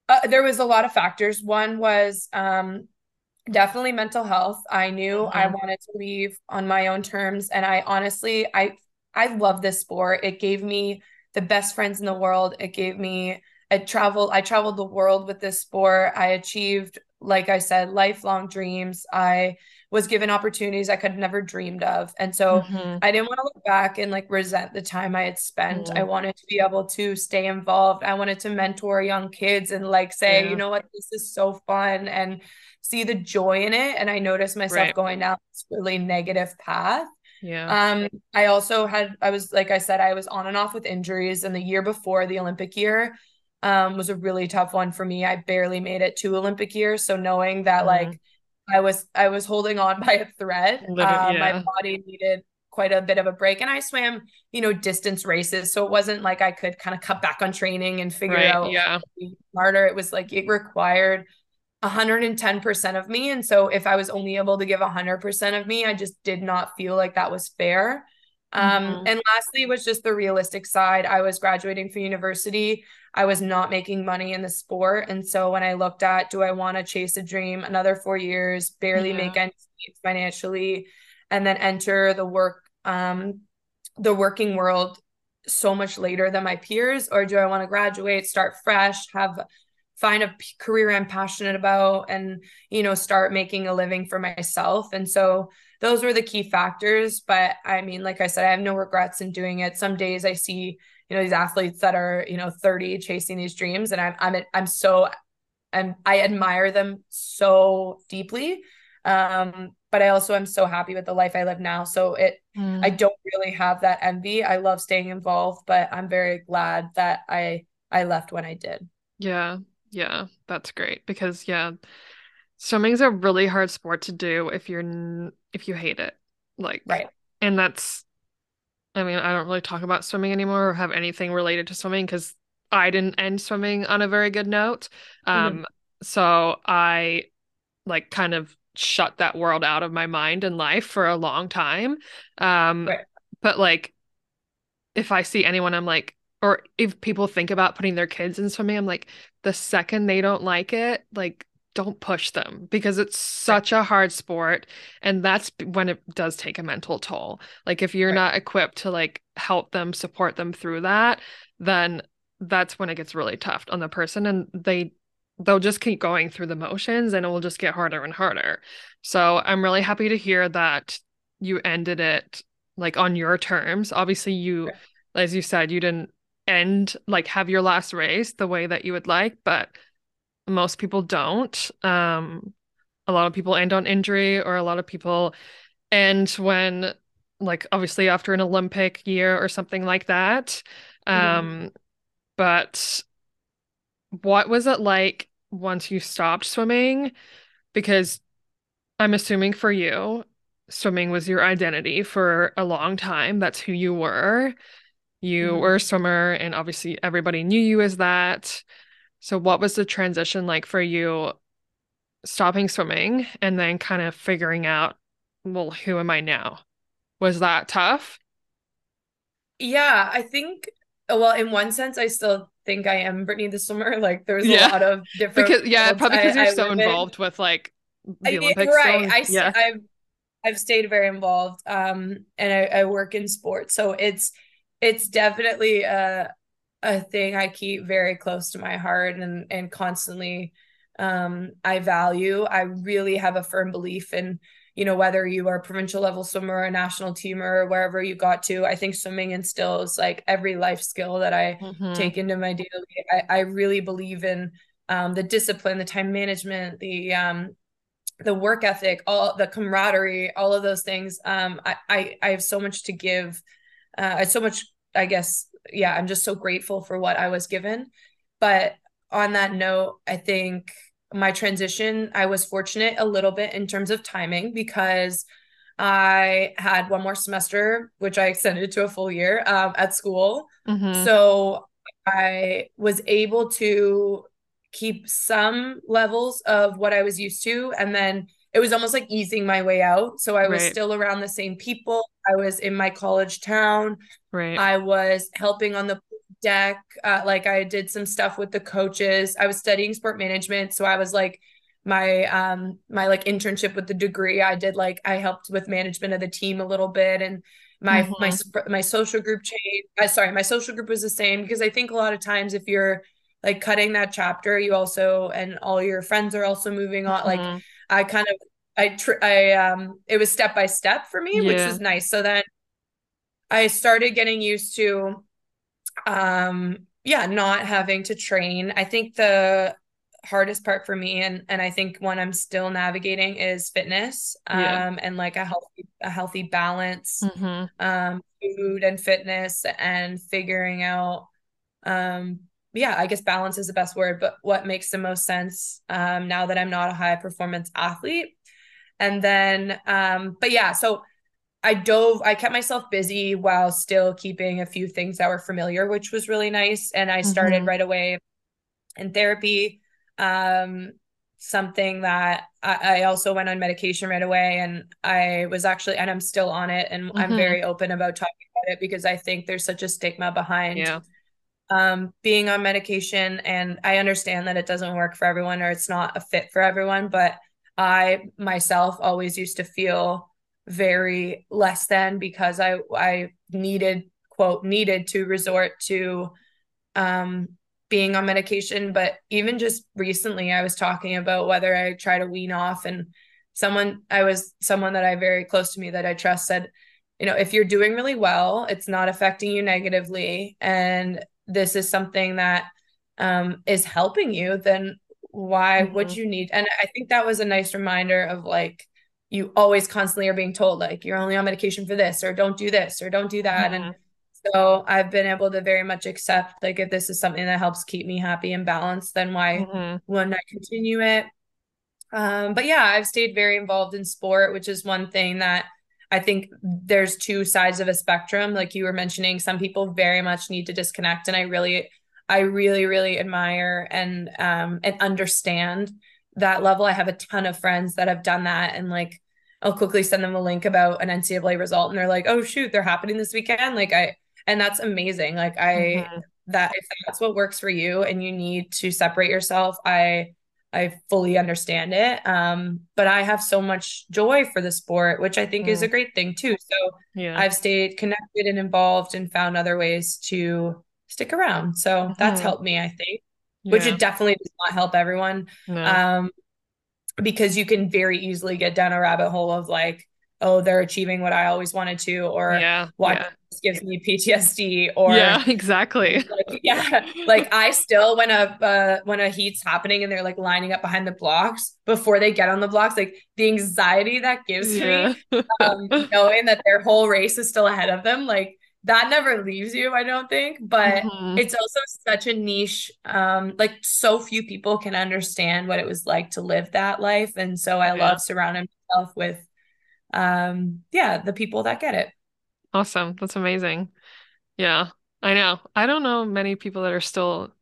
uh, there was a lot of factors one was um definitely mental health i knew mm-hmm. i wanted to leave on my own terms and i honestly i i love this sport it gave me the best friends in the world it gave me I traveled I traveled the world with this sport. I achieved like I said lifelong dreams. I was given opportunities I could never dreamed of. And so mm-hmm. I didn't want to look back and like resent the time I had spent. Mm-hmm. I wanted to be able to stay involved. I wanted to mentor young kids and like say, yeah. you know what, this is so fun and see the joy in it. And I noticed myself right. going down this really negative path. Yeah. Um, I also had I was like I said, I was on and off with injuries and the year before the Olympic year um, was a really tough one for me. I barely made it to Olympic year. So knowing that mm-hmm. like I was I was holding on by a thread, um, yeah. my body needed quite a bit of a break. And I swam, you know, distance races. So it wasn't like I could kind of cut back on training and figure right, out yeah. smarter. It was like it required 110% of me. And so if I was only able to give 100% of me, I just did not feel like that was fair. Um, mm-hmm. and lastly was just the realistic side. I was graduating from university. I was not making money in the sport. And so when I looked at, do I want to chase a dream another four years, barely yeah. make ends meet financially, and then enter the work, um, the working world so much later than my peers? Or do I want to graduate, start fresh, have find a career I'm passionate about and, you know, start making a living for myself? And so those were the key factors. But I mean, like I said, I have no regrets in doing it. Some days I see, you know, these athletes that are, you know, 30 chasing these dreams and I'm I'm I'm so and I admire them so deeply. Um, but I also am so happy with the life I live now. So it mm. I don't really have that envy. I love staying involved, but I'm very glad that I I left when I did. Yeah. Yeah, that's great because yeah, swimming's a really hard sport to do if you're if you hate it like right and that's i mean i don't really talk about swimming anymore or have anything related to swimming because i didn't end swimming on a very good note um mm-hmm. so i like kind of shut that world out of my mind and life for a long time um right. but like if i see anyone i'm like or if people think about putting their kids in swimming i'm like the second they don't like it like don't push them because it's such a hard sport and that's when it does take a mental toll like if you're right. not equipped to like help them support them through that then that's when it gets really tough on the person and they they'll just keep going through the motions and it will just get harder and harder so i'm really happy to hear that you ended it like on your terms obviously you right. as you said you didn't end like have your last race the way that you would like but most people don't. Um, a lot of people end on injury, or a lot of people end when, like, obviously after an Olympic year or something like that. Mm-hmm. Um, but what was it like once you stopped swimming? Because I'm assuming for you, swimming was your identity for a long time. That's who you were. You mm-hmm. were a swimmer, and obviously everybody knew you as that. So, what was the transition like for you stopping swimming and then kind of figuring out, well, who am I now? Was that tough? Yeah, I think, well, in one sense, I still think I am Brittany the swimmer. Like, there's yeah. a lot of different. Because, yeah, probably because you're I so involved in. with like the Olympics. Right. I, yeah. I've, I've stayed very involved um, and I, I work in sports. So, it's, it's definitely a, a thing I keep very close to my heart and and constantly um, I value. I really have a firm belief in you know whether you are a provincial level swimmer or a national teamer or wherever you got to. I think swimming instills like every life skill that I mm-hmm. take into my daily. I, I really believe in um, the discipline, the time management, the um, the work ethic, all the camaraderie, all of those things. Um, I, I I have so much to give. Uh, I so much, I guess, yeah, I'm just so grateful for what I was given. But on that note, I think my transition, I was fortunate a little bit in terms of timing because I had one more semester, which I extended to a full year um, at school. Mm-hmm. So I was able to keep some levels of what I was used to. And then it was almost like easing my way out. So I was right. still around the same people. I was in my college town. Right. I was helping on the deck. Uh, like I did some stuff with the coaches. I was studying sport management. So I was like, my um my like internship with the degree i did like i helped with management of the team a little bit and my mm-hmm. my my social group changed uh, sorry my social group was the same because i think a lot of times if you're like cutting that chapter you also and all your friends are also moving on mm-hmm. like i kind of i tr- i um it was step by step for me yeah. which was nice so then i started getting used to um yeah not having to train i think the hardest part for me and and i think one i'm still navigating is fitness um yeah. and like a healthy a healthy balance mm-hmm. um food and fitness and figuring out um yeah, I guess balance is the best word, but what makes the most sense um, now that I'm not a high performance athlete. And then, um, but yeah, so I dove, I kept myself busy while still keeping a few things that were familiar, which was really nice. And I started mm-hmm. right away in therapy. Um, something that I, I, also went on medication right away and I was actually and I'm still on it and mm-hmm. I'm very open about talking about it because I think there's such a stigma behind yeah um, being on medication. And I understand that it doesn't work for everyone or it's not a fit for everyone. But I myself always used to feel very less than because I I needed quote needed to resort to um being on medication but even just recently I was talking about whether I try to wean off and someone I was someone that I very close to me that I trust said you know if you're doing really well it's not affecting you negatively and this is something that um, is helping you, then why mm-hmm. would you need? And I think that was a nice reminder of like, you always constantly are being told, like, you're only on medication for this, or don't do this, or don't do that. Mm-hmm. And so I've been able to very much accept, like, if this is something that helps keep me happy and balanced, then why mm-hmm. wouldn't I continue it? Um, but yeah, I've stayed very involved in sport, which is one thing that I think there's two sides of a spectrum. Like you were mentioning, some people very much need to disconnect. And I really, I really, really admire and um and understand that level. I have a ton of friends that have done that and like I'll quickly send them a link about an NCAA result and they're like, oh shoot, they're happening this weekend. Like I and that's amazing. Like I mm-hmm. that if that's what works for you and you need to separate yourself, I I fully understand it. Um, but I have so much joy for the sport, which I think mm. is a great thing too. So yeah. I've stayed connected and involved and found other ways to stick around. So mm-hmm. that's helped me, I think, yeah. which it definitely does not help everyone. No. Um, because you can very easily get down a rabbit hole of like, oh, they're achieving what I always wanted to, or yeah, what yeah. gives me PTSD, or yeah, exactly. Like, yeah, like I still when a uh, when a heat's happening and they're like lining up behind the blocks before they get on the blocks, like the anxiety that gives yeah. me, um, knowing that their whole race is still ahead of them, like that never leaves you i don't think but mm-hmm. it's also such a niche um like so few people can understand what it was like to live that life and so i yeah. love surrounding myself with um yeah the people that get it. Awesome. That's amazing. Yeah i know. I don't know many people that are still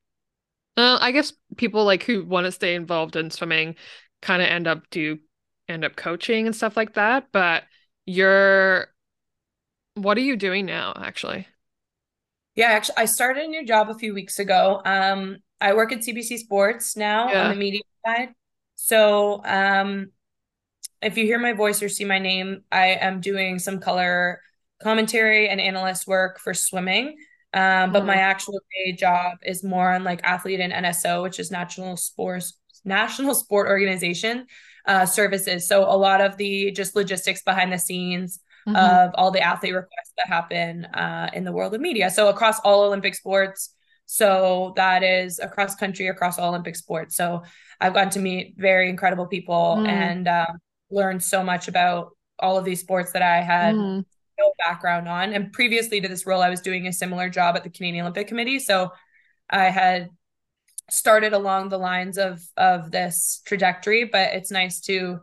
uh, i guess people like who want to stay involved in swimming kind of end up do end up coaching and stuff like that but you're what are you doing now actually? Yeah actually i started a new job a few weeks ago. Um i work at cbc sports now yeah. on the media side. So um if you hear my voice or see my name, I am doing some color commentary and analyst work for swimming. Um, but mm. my actual day job is more on like athlete and NSO, which is National Sports National Sport Organization uh, services. So a lot of the just logistics behind the scenes mm-hmm. of all the athlete requests that happen uh, in the world of media. So across all Olympic sports. So that is across country, across all Olympic sports. So I've gotten to meet very incredible people mm. and um, learned so much about all of these sports that I had mm. no background on. And previously to this role, I was doing a similar job at the Canadian Olympic Committee. So I had started along the lines of of this trajectory, but it's nice to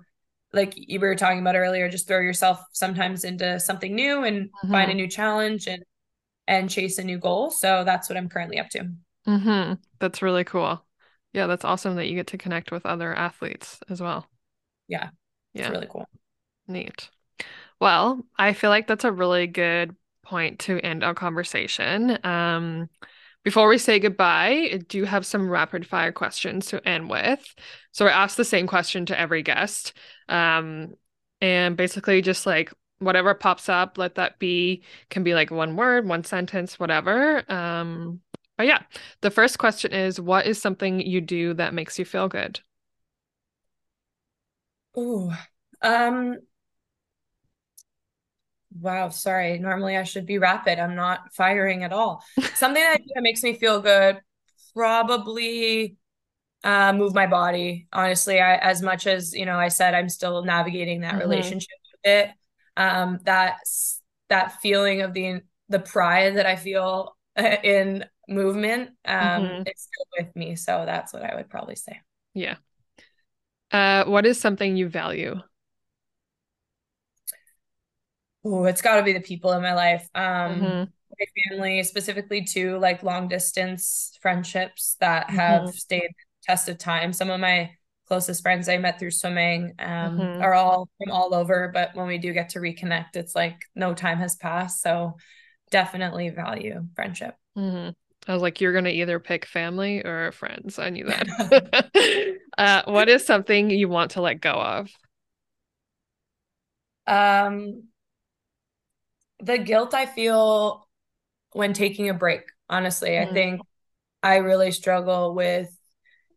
like you were talking about earlier, just throw yourself sometimes into something new and mm-hmm. find a new challenge and and chase a new goal. So that's what I'm currently up to. Mm-hmm. That's really cool. Yeah, that's awesome that you get to connect with other athletes as well. Yeah. It's Yeah, really cool. neat. Well, I feel like that's a really good point to end our conversation. Um, before we say goodbye, I do have some rapid fire questions to end with. So I ask the same question to every guest. Um, and basically just like whatever pops up, let that be, can be like one word, one sentence, whatever. Um, but yeah, the first question is, what is something you do that makes you feel good? Ooh. Um, wow, sorry. Normally I should be rapid. I'm not firing at all. Something that, makes me feel good, probably uh move my body. Honestly, I as much as, you know, I said I'm still navigating that hmm relationship with it. Um, that's that feeling of the the pride that I feel in movement um hmm is still with me. So that's what I would probably say. Yeah. Uh, what is something you value? Oh, it's got to be the people in my life. Um, hmm my family, specifically too, like long distance friendships that have hmm stayed test of time. Some of my closest friends I met through swimming, um, hmm are all from all over, but when we do get to reconnect, it's like no time has passed. So definitely value friendship. I was like, you're gonna either pick family or friends. I knew that. Uh, what is something you want to let go of? Um, the guilt I feel when taking a break, honestly, I Mm, think I really struggle with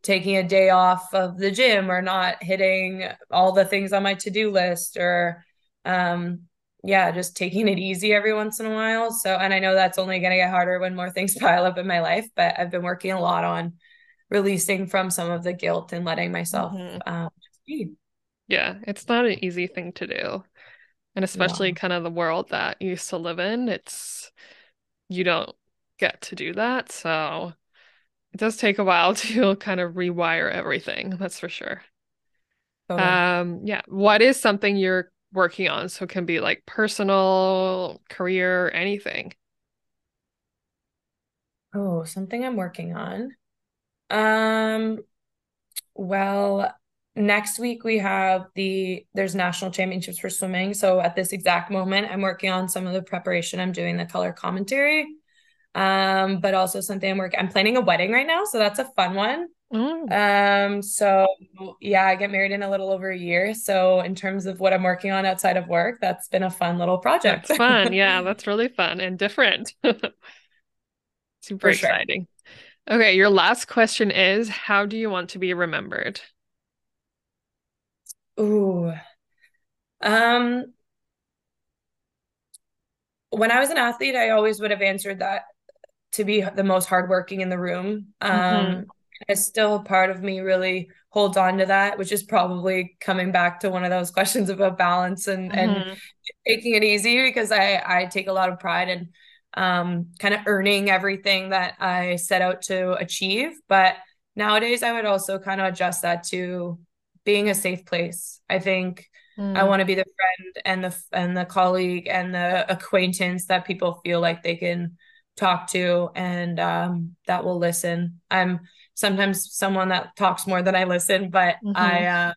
taking a day off of the gym or not hitting all the things on my to-do list or um yeah, just taking it easy every once in a while. So, and I know that's only going to get harder when more things pile up in my life, but I've been working a lot on releasing from some of the guilt and letting myself hmm um be. Yeah, it's not an easy thing to do. And especially kind of the world that you used to live in, it's you don't get to do that. So it does take a while to kind of rewire everything, that's for sure. totally. Um, yeah, what is something you're working on? So it can be like personal, career, anything. Oh, something I'm working on. Um, Well, next week we have the there's national championships for swimming. So at this exact moment, I'm working on some of the preparation. I'm doing the color commentary. Um, but also something I'm working I'm planning a wedding right now, so that's a fun one. Oh, Um, so yeah, I get married in a little over a year. So in terms of what I'm working on outside of work, that's been a fun little project that's fun. Yeah, that's really fun and different. Super sure. exciting. Okay, your last question is, how do you want to be remembered? Ooh. Um, when I was an athlete, I always would have answered that to be the most hardworking in the room. hmm It's still part of me really holds on to that, which is probably coming back to one of those questions about balance and and hmm taking it easy because I I take a lot of pride in um kind of earning everything that I set out to achieve. But nowadays I would also kind of adjust that to being a safe place. I think I mm want to be the friend and the and the colleague and the acquaintance that people feel like they can talk to and um, that will listen. I'm sometimes someone that talks more than I listen, but hmm I uh,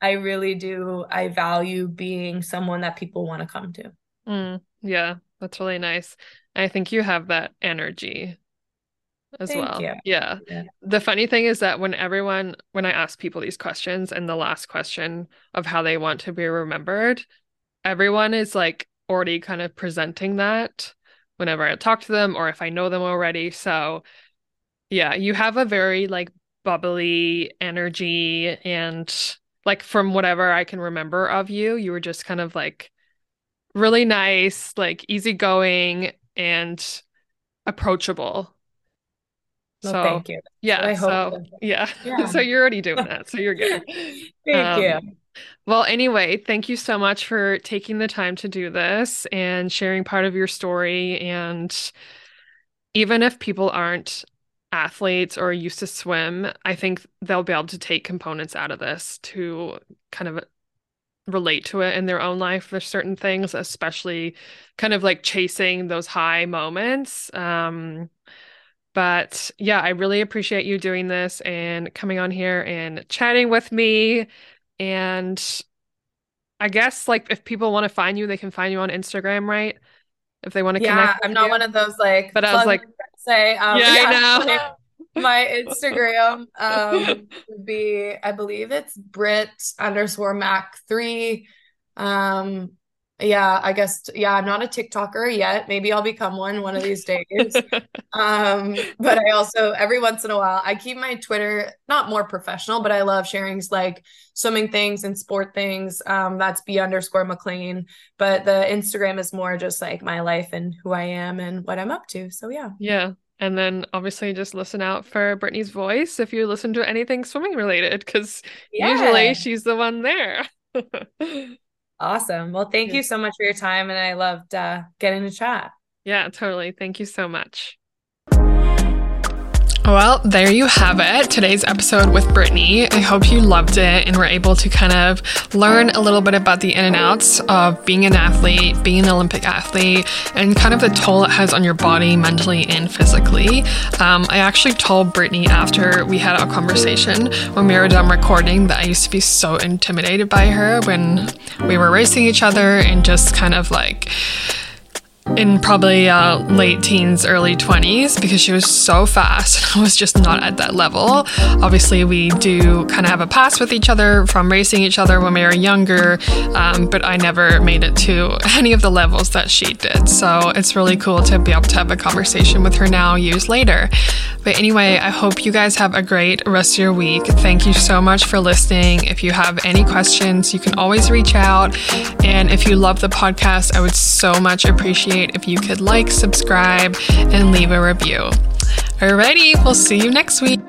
I really do. I value being someone that people want to come to. Mm. Yeah, that's really nice. I think you have that energy as Thank well. you. Yeah. Yeah. The funny thing is that when everyone, when I ask people these questions and the last question of how they want to be remembered, everyone is like already kind of presenting that whenever I talk to them or if I know them already. So yeah, you have a very like bubbly energy and like from whatever I can remember of you, you were just kind of like really nice, like easygoing and approachable. Well, So thank you. Yeah, I hope. so yeah. Yeah. So you're already doing that. So you're good. Thank Um, you. well, anyway, thank you so much for taking the time to do this and sharing part of your story. And even if people aren't athletes or used to swim, I think they'll be able to take components out of this to kind of relate to it in their own life. There's certain things, especially kind of like chasing those high moments. Um, But yeah, I really appreciate you doing this and coming on here and chatting with me. And I guess like if people want to find you, they can find you on Instagram, right? If they want to yeah, connect. I'm not you. one of those like. But I was like, say, um, yeah, yeah, I know. my Instagram um would be, I believe it's Brit underscore Mac three. Um, yeah, I guess yeah, I'm not a TikToker yet. Maybe I'll become one one of these days. um, but I also every once in a while I keep my Twitter not more professional, but I love sharing like swimming things and sport things. Um, that's B underscore MacLean. But the Instagram is more just like my life and who I am and what I'm up to. So yeah. Yeah. And then obviously just listen out for Brittany's voice if you listen to anything swimming related, because yeah. usually she's the one there. Awesome. Well, thank yeah. you so much for your time. And I loved uh, getting to chat. Yeah, totally. Thank you so much. Well, there you have it. Today's episode with Brittany. I hope you loved it and were able to kind of learn a little bit about the in and outs of being an athlete, being an Olympic athlete, and kind of the toll it has on your body mentally and physically. Um, I actually told Brittany after we had our conversation when we were done recording that I used to be so intimidated by her when we were racing each other and just kind of like in probably uh, late teens, early 20s because she was so fast. And I was just not at that level. Obviously, we do kind of have a past with each other from racing each other when we were younger, um, but I never made it to any of the levels that she did. So it's really cool to be able to have a conversation with her now, years later. But anyway, I hope you guys have a great rest of your week. Thank you so much for listening. If you have any questions, you can always reach out. And if you love the podcast, I would so much appreciate if you could like, subscribe, and leave a review. Alrighty, we'll see you next week.